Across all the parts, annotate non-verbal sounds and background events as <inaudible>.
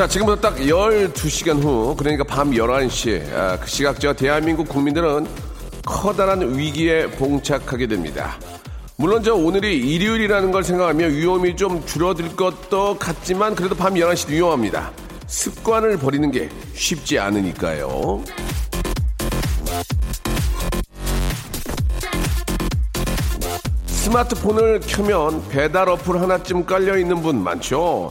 자 지금부터 딱 12시간 후 그러니까 밤 11시 아, 그 시각 저 대한민국 국민들은 커다란 위기에 봉착하게 됩니다 물론 저 오늘이 일요일이라는 걸 생각하면 위험이 좀 줄어들 것도 같지만 그래도 밤 11시도 위험합니다. 습관을 버리는 게 쉽지 않으니까요. 스마트폰을 켜면 배달 어플 하나쯤 깔려 있는 분 많죠?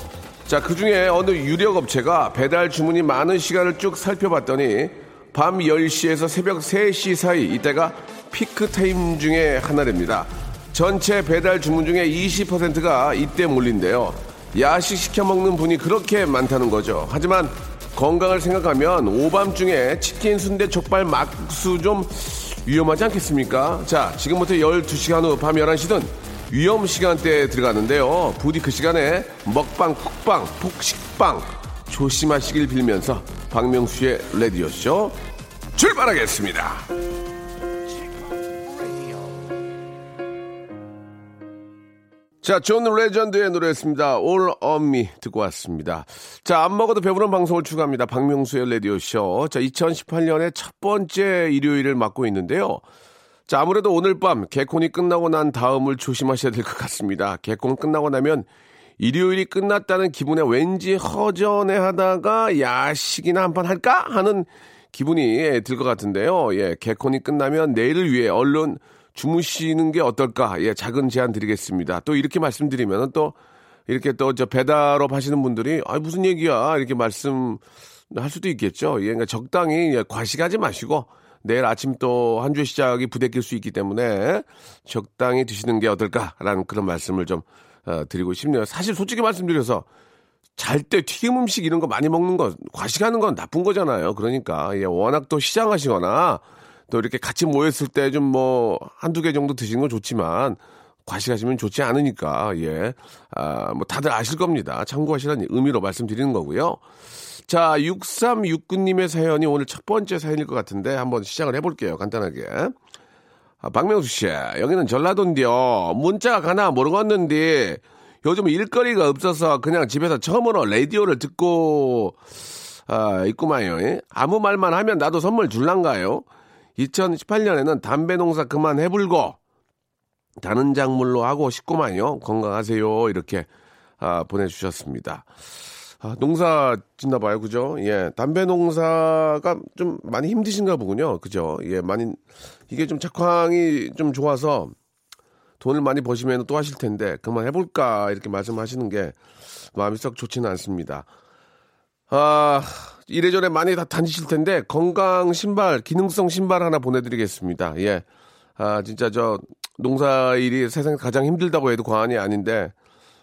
자, 그 중에 어느 유력 업체가 배달 주문이 많은 시간을 쭉 살펴봤더니 밤 10시에서 새벽 3시 사이 이때가 peak time 중에 하나랍니다. 전체 배달 주문 중에 20%가 이때 몰린대요. 야식 시켜 먹는 분이 그렇게 많다는 거죠. 하지만 건강을 생각하면 오밤중에 치킨, 순대, 족발, 막국수 좀 위험하지 않겠습니까? 자, 지금부터 12시간 후 밤 11시든 위험 시간대에 들어가는데요. 부디 그 시간에 먹방, 쿡방, 폭식방 조심하시길 빌면서 박명수의 라디오쇼 출발하겠습니다. 자, 존 레전드의 노래였습니다. All of Me 듣고 왔습니다. 자, 안 먹어도 배부른 방송을 추구합니다. 박명수의 라디오쇼. 자, 2018년의 첫 번째 일요일을 맞고 있는데요. 자, 아무래도 오늘 밤 개콘이 끝나고 난 다음을 조심하셔야 될 것 같습니다. 개콘 끝나고 나면 일요일이 끝났다는 기분에 왠지 허전해 하다가 야식이나 한 판 할까? 하는 기분이 들 것 같은데요. 예, 개콘이 끝나면 내일을 위해 얼른 주무시는 게 어떨까? 예, 작은 제안 드리겠습니다. 또 이렇게 말씀드리면 또 이렇게 또 저 배달업 하시는 분들이 아 무슨 얘기야 이렇게 말씀 할 수도 있겠죠. 예, 그러니까 적당히 예, 과식하지 마시고 내일 아침 또 한 주의 시작이 부대낄 수 있기 때문에 적당히 드시는 게 어떨까라는 그런 말씀을 좀 어, 드리고 싶네요. 사실 솔직히 말씀드려서 잘 때 튀김 음식 이런 거 많이 먹는 거 과식하는 건 나쁜 거잖아요. 그러니까 예, 워낙 또 시장하시거나 또 이렇게 같이 모였을 때 좀 뭐 한두 개 정도 드시는 건 좋지만 과식하시면 좋지 않으니까 예. 아, 뭐 다들 아실 겁니다. 참고하시라는 의미로 말씀드리는 거고요. 자, 6369님의 사연이 오늘 첫 번째 사연일 것 같은데 한번 시작을 해볼게요. 간단하게. 아, 박명수 씨, 여기는 전라도인데요. 문자가 가나 모르겠는데 요즘 일거리가 없어서 그냥 집에서 처음으로 라디오를 듣고 아, 있구만요. 예? 아무 말만 하면 나도 선물 줄란가요? 2018년에는 담배 농사 그만 해불고 다른 작물로 하고 싶구만요. 건강하세요. 이렇게 아, 보내주셨습니다. 아, 농사 짓나 봐요. 그죠? 예. 담배 농사가 좀 많이 힘드신가 보군요. 그죠? 예. 많이, 이게 좀 작황이 좀 좋아서 돈을 많이 버시면 또 하실 텐데, 그만 해볼까. 이렇게 말씀하시는 게 마음이 썩 좋지는 않습니다. 아, 이래저래 많이 다 다니실 텐데 건강 신발, 기능성 신발 하나 보내드리겠습니다. 예. 아, 진짜 저 농사 일이 세상 가장 힘들다고 해도 과언이 아닌데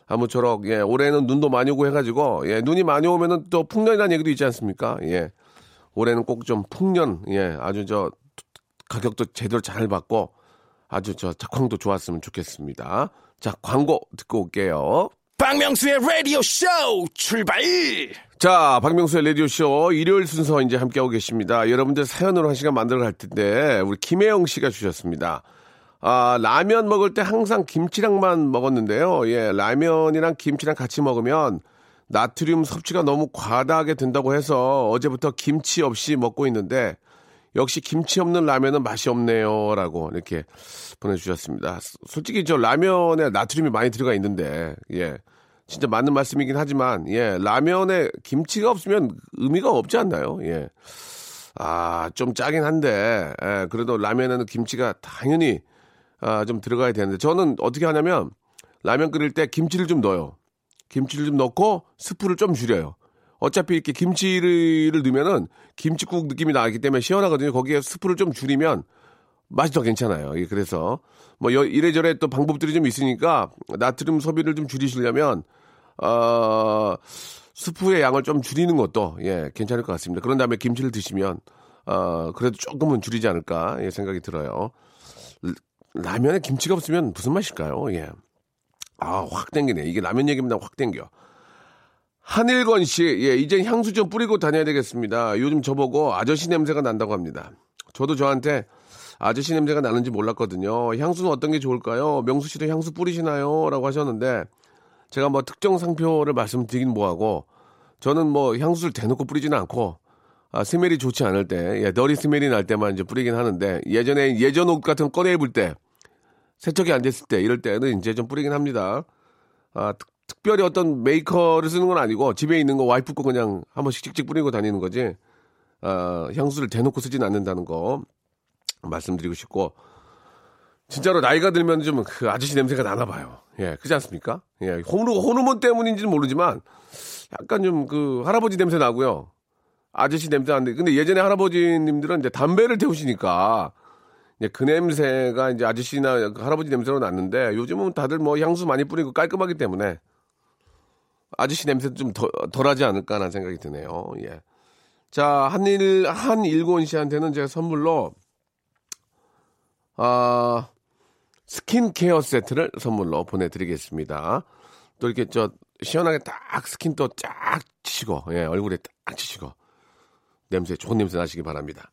아무쪼록 예, 올해는 눈도 많이 오고 해가지고 예, 눈이 많이 오면은 또 풍년이라는 얘기도 있지 않습니까? 예. 올해는 꼭 좀 풍년, 예, 아주 저 가격도 제대로 잘 받고 아주 저 작황도 좋았으면 좋겠습니다. 자, 광고 듣고 올게요. 박명수의 라디오 쇼 출발! 자, 박명수의 라디오 쇼 일요일 순서 이제 함께하고 계십니다. 여러분들 사연으로 한 시간 만들어 갈 텐데, 우리 김혜영 씨가 주셨습니다. 아, 라면 먹을 때 항상 김치랑만 먹었는데요. 예, 라면이랑 김치랑 같이 먹으면 나트륨 섭취가 너무 과다하게 된다고 해서 어제부터 김치 없이 먹고 있는데, 역시 김치 없는 라면은 맛이 없네요. 라고 이렇게 보내주셨습니다. 솔직히 저 라면에 나트륨이 많이 들어가 있는데, 예. 진짜 맞는 말씀이긴 하지만, 예, 라면에 김치가 없으면 의미가 없지 않나요? 예. 아, 좀 짜긴 한데, 예, 그래도 라면에는 김치가 당연히, 아, 좀 들어가야 되는데, 저는 어떻게 하냐면, 라면 끓일 때 김치를 좀 넣어요. 김치를 좀 넣고, 스프를 좀 줄여요. 어차피 이렇게 김치를 넣으면은 김치국 느낌이 나기 때문에 시원하거든요. 거기에 스프를 좀 줄이면 맛이 더 괜찮아요. 예, 그래서 뭐 이래저래 또 방법들이 좀 있으니까 나트륨 소비를 좀 줄이시려면 어, 스프의 양을 좀 줄이는 것도 예 괜찮을 것 같습니다. 그런 다음에 김치를 드시면 어 그래도 조금은 줄이지 않을까 예, 생각이 들어요. 라면에 김치가 없으면 무슨 맛일까요? 예. 아, 확 땡기네. 이게 라면 얘기입니다. 확 땡겨. 한일건 씨, 예, 이젠 향수 좀 뿌리고 다녀야 되겠습니다. 요즘 저보고 아저씨 냄새가 난다고 합니다. 저도 저한테 아저씨 냄새가 나는지 몰랐거든요. 향수는 어떤 게 좋을까요? 명수 씨도 향수 뿌리시나요? 라고 하셨는데, 제가 뭐 특정 상표를 말씀드리긴 뭐하고, 저는 뭐 향수를 대놓고 뿌리지는 않고, 아, smell이 좋지 않을 때, 예, 너리 smell이 날 때만 이제 뿌리긴 하는데, 예전에 예전 옷 같은 거 꺼내 입을 때, 세척이 안 됐을 때, 이럴 때는 이제 좀 뿌리긴 합니다. 아, 특, 별히 어떤 메이커를 쓰는 건 아니고, 집에 있는 거 와이프 거 그냥 한 번씩 찍찍 뿌리고 다니는 거지, 아, 향수를 대놓고 쓰진 않는다는 거, 말씀드리고 싶고, 진짜로 나이가 들면 좀 그 아저씨 냄새가 나나 봐요. 예, 그렇지 않습니까? 예, 호르, 호르몬 때문인지는 모르지만, 약간 좀 그 할아버지 냄새 나고요. 아저씨 냄새 나는데, 근데 예전에 할아버지님들은 이제 담배를 태우시니까, 이제 그 냄새가 이제 아저씨나 그 할아버지 냄새로 났는데, 요즘은 다들 뭐 향수 많이 뿌리고 깔끔하기 때문에, 아저씨 냄새 좀 덜, 덜하지 않을까라는 생각이 드네요. 예. 자, 한일, 한일곤 씨한테는 제가 선물로, 아, 스킨케어 세트를 선물로 보내드리겠습니다. 또 이렇게 저, 시원하게 딱 스킨 또 쫙 치시고, 예, 얼굴에 딱 치시고, 냄새, 좋은 냄새 나시기 바랍니다.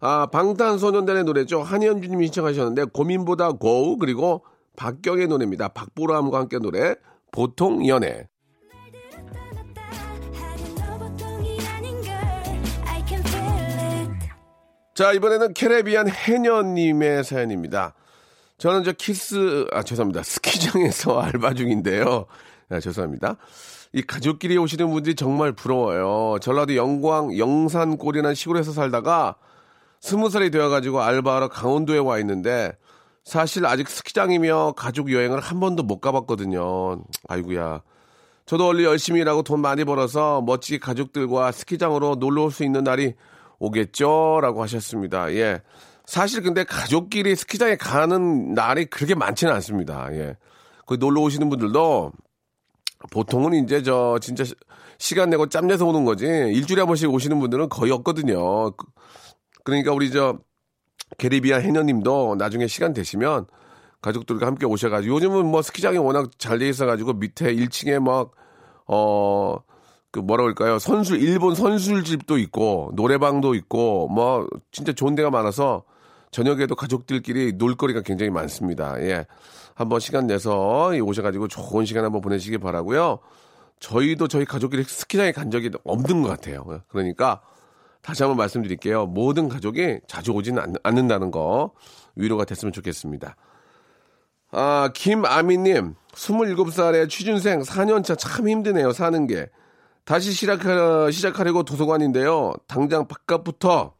아, 방탄소년단의 노래죠. 한현주님이 신청하셨는데, 고민보다 Go, 그리고 박경의 노래입니다. 박보람과 함께 노래, 보통 연애. 자, 이번에는 캐레비안 해녀님의 사연입니다. 저는 저 키스, 아, 죄송합니다. 스키장에서 <laughs> 알바 중인데요. 아, 죄송합니다. 이 가족끼리 오시는 분들이 정말 부러워요. 전라도 영광, 영산골이라는 시골에서 살다가 스무 살이 되어가지고 알바하러 강원도에 와 있는데 사실 아직 스키장이며 가족 여행을 한 번도 못 가봤거든요. 아이구야. 저도 원래 열심히 일하고 돈 많이 벌어서 멋지게 가족들과 스키장으로 놀러 올 수 있는 날이 오겠죠? 라고 하셨습니다. 예. 사실 근데 가족끼리 스키장에 가는 날이 그렇게 많지는 않습니다. 예. 거기 놀러 오시는 분들도 보통은 이제 저 진짜 시간 내고 짬 내서 오는 거지 일주일에 한 번씩 오시는 분들은 거의 없거든요. 그, 그러니까 우리 저 게리비안 해녀님도 나중에 시간 되시면 가족들과 함께 오셔가지고 요즘은 뭐 스키장이 워낙 잘 돼 있어가지고 밑에 1층에 막 어. 그 뭐라 그럴까요? 선술 일본 선술집도 있고 노래방도 있고 뭐 진짜 좋은 데가 많아서 저녁에도 가족들끼리 놀거리가 굉장히 많습니다. 예. 한번 시간 내서 오셔가지고 좋은 시간 한번 보내시기 바라고요. 저희도 저희 가족끼리 스키장에 간 적이 없는 것 같아요. 그러니까 다시 한번 말씀드릴게요. 모든 가족이 자주 오지는 않, 는다는 거 위로가 됐으면 좋겠습니다. 아, 김아미님, 27살의 취준생 4년차 참 힘드네요, 사는 게. 다시 시작하, 시작하려고 도서관인데요. 당장 바깥부터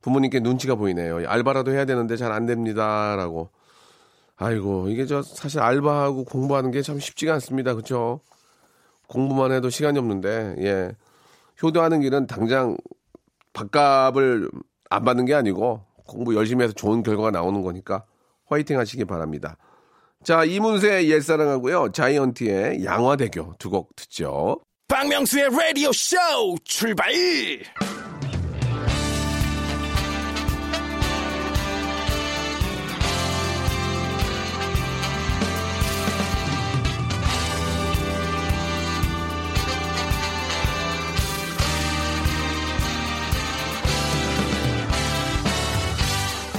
부모님께 눈치가 보이네요. 알바라도 해야 되는데 잘 안 됩니다. 라고. 아이고, 이게 저 사실 알바하고 공부하는 게 참 쉽지가 않습니다. 그쵸? 공부만 해도 시간이 없는데, 예. 효도하는 길은 당장 밥값을 안 받는 게 아니고 공부 열심히 해서 좋은 결과가 나오는 거니까 화이팅 하시기 바랍니다. 자, 이문세의 옛사랑하고요. 자이언티의 양화대교 두 곡 듣죠. 박명수의 라디오 쇼 출발!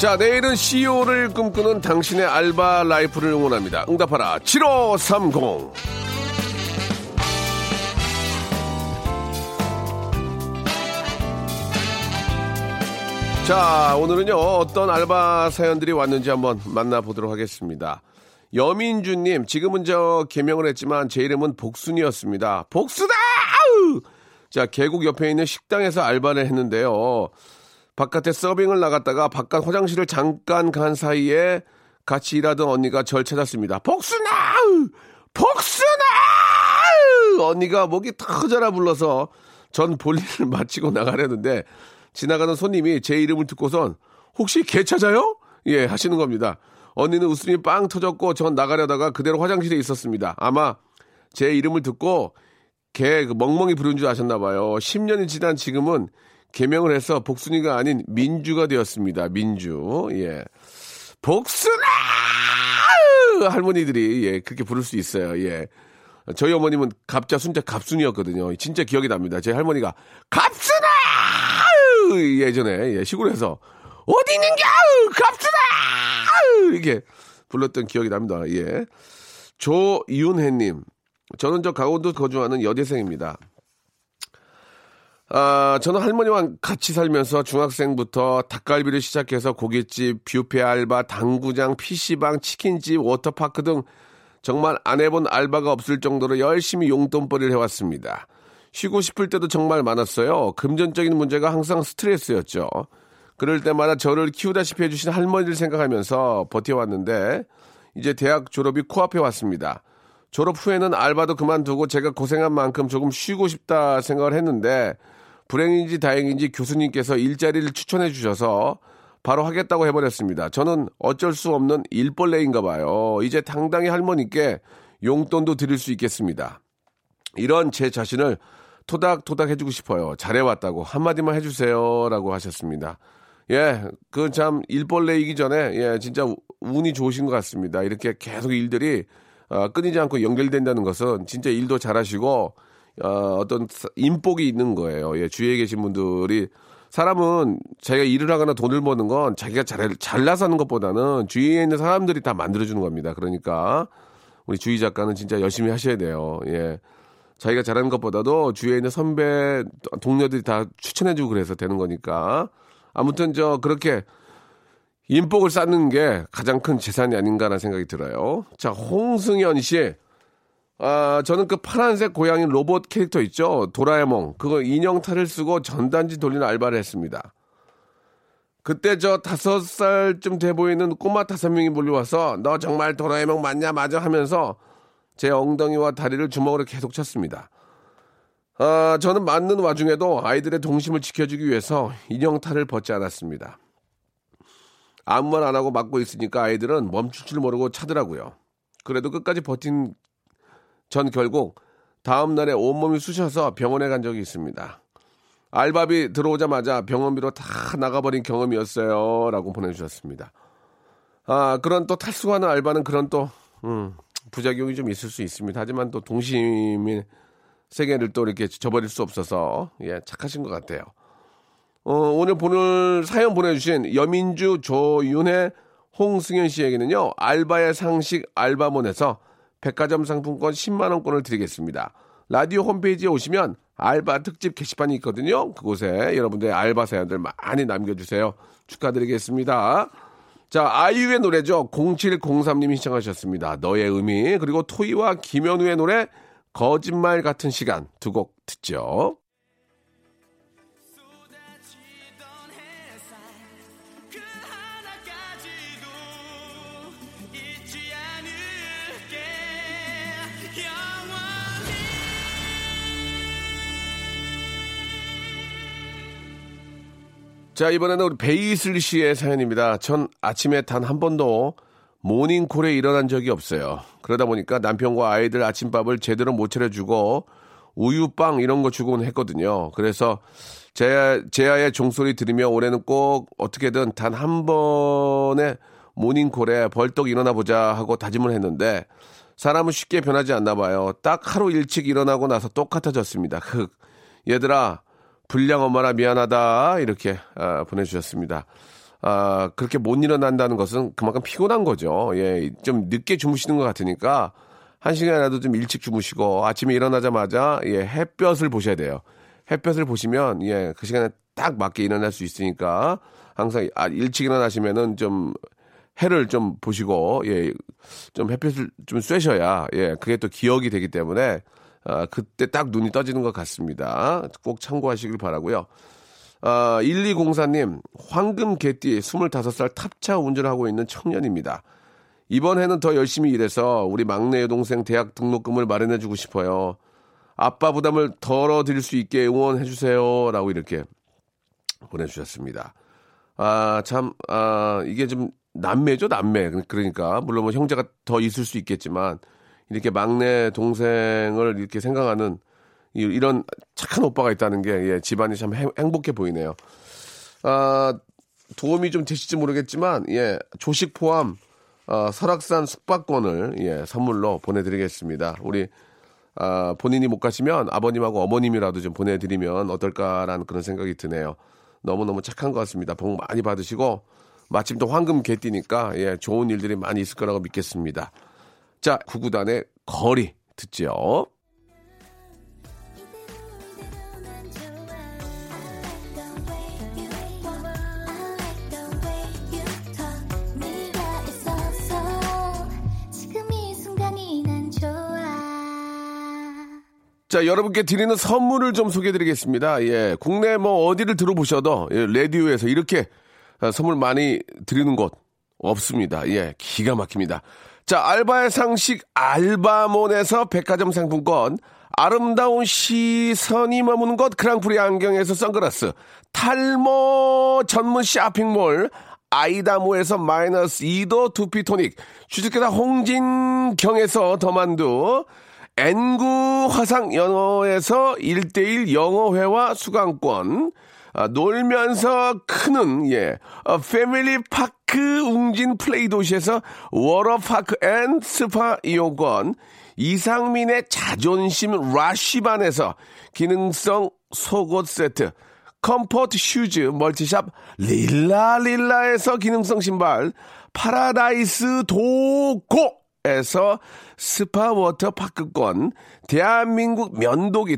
자, 내일은 CEO를 꿈꾸는 당신의 알바 라이프를 응원합니다. 응답하라 7530. 자, 오늘은요, 어떤 알바 사연들이 왔는지 한번 만나보도록 하겠습니다. 여민주님, 지금은 저 개명을 했지만 제 이름은 복순이었습니다. 복수다! 자, 계곡 옆에 있는 식당에서 알바를 했는데요. 바깥에 서빙을 나갔다가 바깥 화장실을 잠깐 간 사이에 같이 일하던 언니가 절 찾았습니다. 복순아! 복순아! 언니가 목이 터져라 불러서 전 볼일을 <laughs> 마치고 나가려는데 지나가는 손님이 제 이름을 듣고선 혹시 개 찾아요? 예, 하시는 겁니다. 언니는 웃음이 빵 터졌고 전 나가려다가 그대로 화장실에 있었습니다. 아마 제 이름을 듣고 개그 멍멍이 부른 줄 아셨나 봐요. 10년이 지난 지금은 개명을 해서 복순이가 아닌 민주가 되었습니다. 민주. 예. 복순아! 할머니들이, 예, 그렇게 부를 수 있어요. 예. 저희 어머님은 갑자 순자 갑순이었거든요. 진짜 기억이 납니다. 제 할머니가 갑순아! 예전에, 예, 시골에서 어디 있는겨! 갑순아! 이렇게 불렀던 기억이 납니다. 예. 조이훈혜님. 저는 저 강원도 거주하는 여대생입니다. 아, 저는 할머니와 같이 살면서 중학생부터 닭갈비를 시작해서 고깃집, 뷔페 알바, 당구장, PC방, 치킨집, 워터파크 등 정말 안 해본 알바가 없을 정도로 열심히 용돈벌이를 해왔습니다. 쉬고 싶을 때도 정말 많았어요. 금전적인 문제가 항상 스트레스였죠. 그럴 때마다 저를 키우다시피 해주신 할머니를 생각하면서 버텨왔는데 이제 대학 졸업이 코앞에 왔습니다. 졸업 후에는 알바도 그만두고 제가 고생한 만큼 조금 쉬고 싶다 생각을 했는데 불행인지 다행인지 교수님께서 일자리를 추천해 주셔서 바로 하겠다고 해버렸습니다. 저는 어쩔 수 없는 일벌레인가 봐요. 이제 당당히 할머니께 용돈도 드릴 수 있겠습니다. 이런 제 자신을 토닥토닥 해주고 싶어요. 잘해왔다고 한마디만 해주세요라고 하셨습니다. 예, 그참 일벌레이기 전에 예 진짜 운이 좋으신 것 같습니다. 이렇게 계속 일들이 어, 끊이지 않고 연결된다는 것은 진짜 일도 잘하시고 어, 어떤 인복이 있는 거예요. 예, 주위에 계신 분들이 사람은 자기가 일을 하거나 돈을 버는 건 자기가 잘, 잘나서 하는 것보다는 주위에 있는 사람들이 다 만들어주는 겁니다. 그러니까 우리 주희 작가는 진짜 열심히 하셔야 돼요. 예. 자기가 잘하는 것보다도 주위에 있는 선배, 동료들이 다 추천해주고 그래서 되는 거니까. 아무튼 저 그렇게 인복을 쌓는 게 가장 큰 재산이 아닌가라는 생각이 들어요. 자, 홍승현 씨. 아, 저는 그 파란색 고양이 로봇 캐릭터 있죠? 도라에몽. 그거 인형 탈을 쓰고 전단지 돌리는 알바를 했습니다. 그때 저 다섯 살쯤 돼 보이는 꼬마 다섯 명이 몰려와서 너 정말 도라에몽 맞냐 맞아 하면서 제 엉덩이와 다리를 주먹으로 계속 쳤습니다. 아, 저는 맞는 와중에도 아이들의 동심을 지켜주기 위해서 인형 탈을 벗지 않았습니다. 아무 말 안 하고 맞고 있으니까 아이들은 멈출 줄 모르고 차더라고요. 그래도 끝까지 버틴 전 결국 다음 날에 온몸이 쑤셔서 병원에 간 적이 있습니다. 알바비 들어오자마자 병원비로 다 나가버린 경험이었어요. 라고 보내주셨습니다. 아, 그런 또 탈수하는 알바는 그런 또, 음, 부작용이 좀 있을 수 있습니다. 하지만 또 동심의 세계를 또 이렇게 저버릴 수 없어서, 예, 착하신 것 같아요. 어, 오늘 보낼 사연 보내주신 여민주 조윤혜 홍승현 씨에게는요, 알바의 상식 알바몬에서 백화점 상품권 10만원권을 드리겠습니다. 라디오 홈페이지에 오시면 알바 특집 게시판이 있거든요. 그곳에 여러분들의 알바 사연들 많이 남겨주세요. 축하드리겠습니다. 자, 아이유의 노래죠. 0703님이 시청하셨습니다. 너의 의미. 그리고 토이와 김현우의 노래, 거짓말 같은 시간 두 곡 듣죠. 자, 이번에는 우리 베이슬 씨의 사연입니다. 전 아침에 단 한 번도 모닝콜에 일어난 적이 없어요. 그러다 보니까 남편과 아이들 아침밥을 제대로 못 차려주고 우유빵 이런 거 주곤 했거든요. 그래서 제, 제아의 종소리 들으며 올해는 꼭 어떻게든 단 한 번의 모닝콜에 벌떡 일어나 보자 하고 다짐을 했는데 사람은 쉽게 변하지 않나 봐요. 딱 하루 일찍 일어나고 나서 똑같아졌습니다. 흑. 얘들아, 불량 엄마라 미안하다 이렇게 아, 보내주셨습니다. 아, 그렇게 못 일어난다는 것은 그만큼 피곤한 거죠. 예, 좀 늦게 주무시는 것 같으니까 한 시간이라도 좀 일찍 주무시고 아침에 일어나자마자 예, 햇볕을 보셔야 돼요. 햇볕을 보시면 예, 그 시간에 딱 맞게 일어날 수 있으니까 항상 아, 일찍 일어나시면은 좀 해를 좀 보시고 예, 좀 햇볕을 좀 쐬셔야 예, 그게 또 기억이 되기 때문에 아, 그때 딱 눈이 떠지는 것 같습니다. 꼭 참고하시길 바라고요. 아, 1204님, 황금 개띠 25살 탑차 운전하고 있는 청년입니다. 이번 해는 더 열심히 일해서 우리 막내 여동생 대학 등록금을 마련해주고 싶어요. 아빠 부담을 덜어드릴 수 있게 응원해주세요. 라고 이렇게 보내주셨습니다. 아, 참, 아, 이게 좀 남매죠, 남매. 그러니까, 물론 뭐 형제가 더 있을 수 있겠지만, 이렇게 막내 동생을 이렇게 생각하는 이, 런 착한 오빠가 있다는 게 예, 집안이 참 행, 복해 보이네요. 아, 도움이 좀 되실지 모르겠지만 예, 조식 포함 어, 설악산 숙박권을 예, 선물로 보내드리겠습니다. 우리 아, 본인이 못 가시면 아버님하고 어머님이라도 좀 보내드리면 어떨까라는 그런 생각이 드네요. 너무너무 착한 것 같습니다. 복 많이 받으시고 마침 또 황금 개띠니까 예, 좋은 일들이 많이 있을 거라고 믿겠습니다. 자, 구구단의 거리 듣죠. 자, 여러분께 드리는 선물을 좀 소개해 드리겠습니다. 예. 국내 뭐 어디를 들어보셔도 예, 라디오에서 이렇게 아, 선물 많이 드리는 곳 없습니다. 예. 기가 막힙니다. 자, 알바의 상식 알바몬에서 백화점 상품권, 아름다운 시선이 머무는 곳 그랑프리 안경에서 선글라스, 탈모 전문 쇼핑몰, 아이다모에서 마이너스 2도 두피토닉, 주식회사 홍진경에서 더만두, N구 화상 영어에서 1대1 영어회화 수강권, 아, 놀면서 크는, 예, 어, family park 웅진 플레이 도시에서 워터파크 and 스파 이용권, 이상민의 자존심 라쉬반에서 기능성 속옷 세트, comfort shoes multi shop 릴라릴라에서 기능성 신발, 파라다이스 도고 에서 스파 워터 파크권, 대한민국 면도기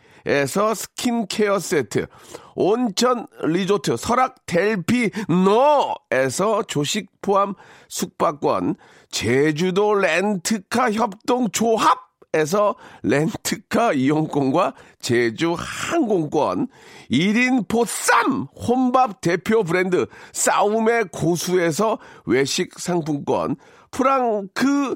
에서 스킨케어 세트 온천 리조트 설악 델피노에서 조식 포함 숙박권 제주도 렌트카 협동 조합 에서 렌트카 이용권과 제주 항공권 1인 보쌈 혼밥 대표 브랜드 싸움의 고수에서 외식 상품권 프랑크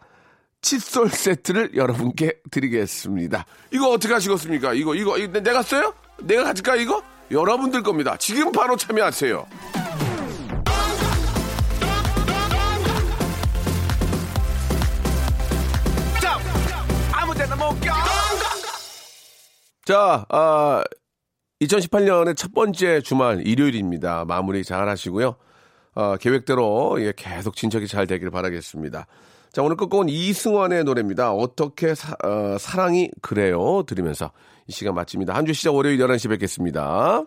칫솔 세트를 여러분께 드리겠습니다. 이거 어떻게 하시겠습니까? 이거, 이거, 이거 내가 써요? 내가 가질까, 이거? 여러분들 겁니다. 지금 바로 참여하세요. 자, 아, 2018년의 첫 번째 주말 일요일입니다. 마무리 잘 하시고요. 어, 계획대로 예, 계속 진척이 잘 되길 바라겠습니다. 자, 오늘 끝곡은 이승환의 노래입니다. 어떻게 사, 어, 사랑이 그래요? 들으면서 이 시간 마칩니다. 한 주 시작 월요일 11시 뵙겠습니다.